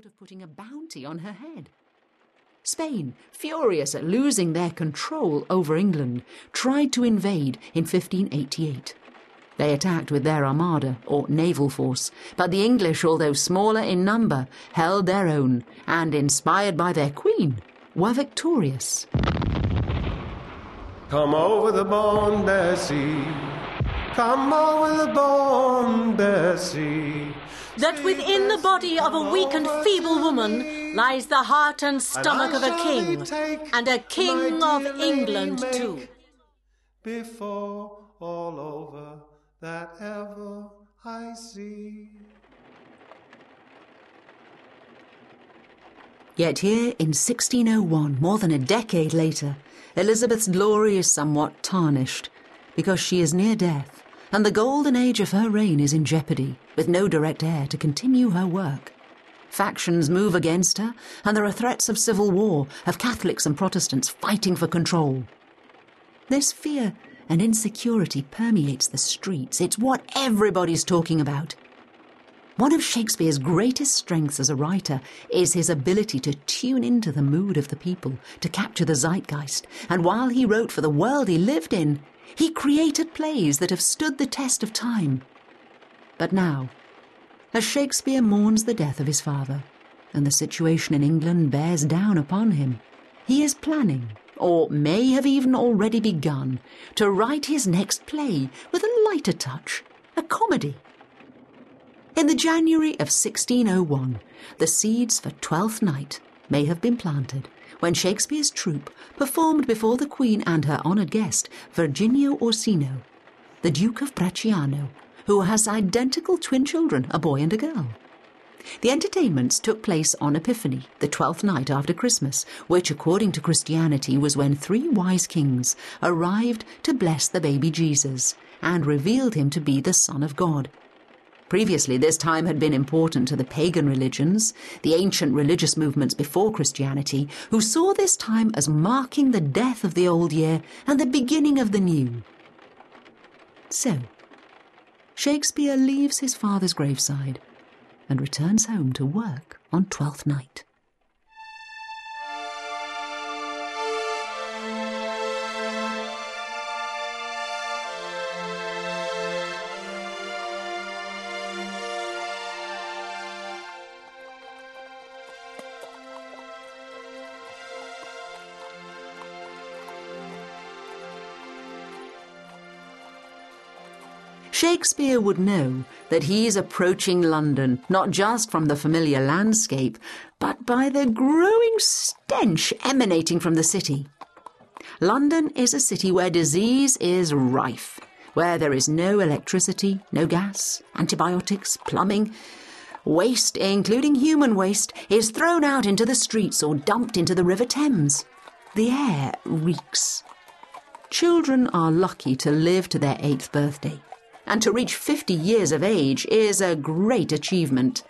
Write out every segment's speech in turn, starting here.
thought of putting a bounty on her head. Spain, furious at losing their control over England, tried to invade in 1588. They attacked with their armada, or naval force, but the English, although smaller in number, held their own, and, inspired by their queen, were victorious. Come over the Bon Bessie. Come over the Bon Bessie. That within the body of a weak and feeble woman lies the heart and stomach of a king, and a king of England too. Before all over that ever I see. Yet here in 1601, more than a decade later, Elizabeth's glory is somewhat tarnished because she is near death, and the golden age of her reign is in jeopardy, with no direct heir to continue her work. Factions move against her, and there are threats of civil war, of Catholics and Protestants fighting for control. This fear and insecurity permeates the streets. It's what everybody's talking about. One of Shakespeare's greatest strengths as a writer is his ability to tune into the mood of the people, to capture the zeitgeist. And while he wrote for the world he lived in, he created plays that have stood the test of time. But now, as Shakespeare mourns the death of his father, and the situation in England bears down upon him, he is planning, or may have even already begun, to write his next play with a lighter touch, a comedy. In the January of 1601, the seeds for Twelfth Night may have been planted when Shakespeare's troupe performed before the Queen and her honoured guest, Virginio Orsino, the Duke of Bracciano, who has identical twin children, a boy and a girl. The entertainments took place on Epiphany, the twelfth night after Christmas, which, according to Christianity, was when three wise kings arrived to bless the baby Jesus and revealed him to be the Son of God. Previously, this time had been important to the pagan religions, the ancient religious movements before Christianity, who saw this time as marking the death of the old year and the beginning of the new. So, Shakespeare leaves his father's graveside and returns home to work on Twelfth Night. Shakespeare would know that he is approaching London not just from the familiar landscape, but by the growing stench emanating from the city. London is a city where disease is rife, where there is no electricity, no gas, antibiotics, plumbing. Waste, including human waste, is thrown out into the streets or dumped into the River Thames. The air reeks. Children are lucky to live to their eighth birthday and to reach 50 years of age is a great achievement.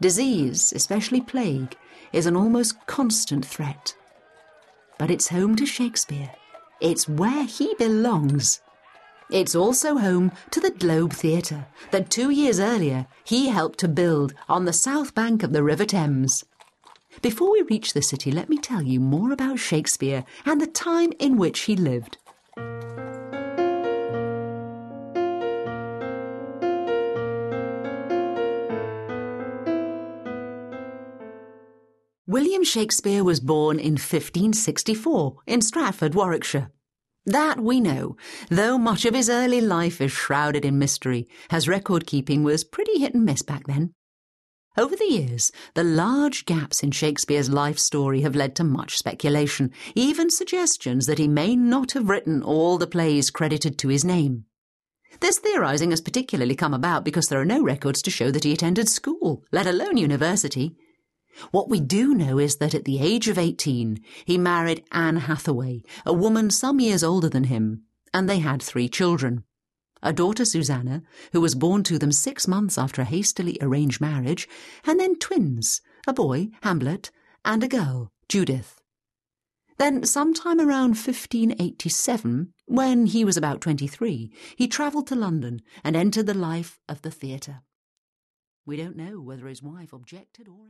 Disease, especially plague, is an almost constant threat. But it's home to Shakespeare. It's where he belongs. It's also home to the Globe Theatre that two years earlier he helped to build on the south bank of the River Thames. Before we reach the city, let me tell you more about Shakespeare and the time in which he lived. William Shakespeare was born in 1564 in Stratford, Warwickshire. That we know, though much of his early life is shrouded in mystery, as record keeping was pretty hit and miss back then. Over the years, the large gaps in Shakespeare's life story have led to much speculation, even suggestions that he may not have written all the plays credited to his name. This theorizing has particularly come about because there are no records to show that he attended school, let alone university. What we do know is that at the age of 18, he married Anne Hathaway, a woman some years older than him, and they had three children. A daughter, Susanna, who was born to them six months after a hastily arranged marriage, and then twins, a boy, Hamnet, and a girl, Judith. Then, sometime around 1587, when he was about 23, he travelled to London and entered the life of the theatre. We don't know whether his wife objected or.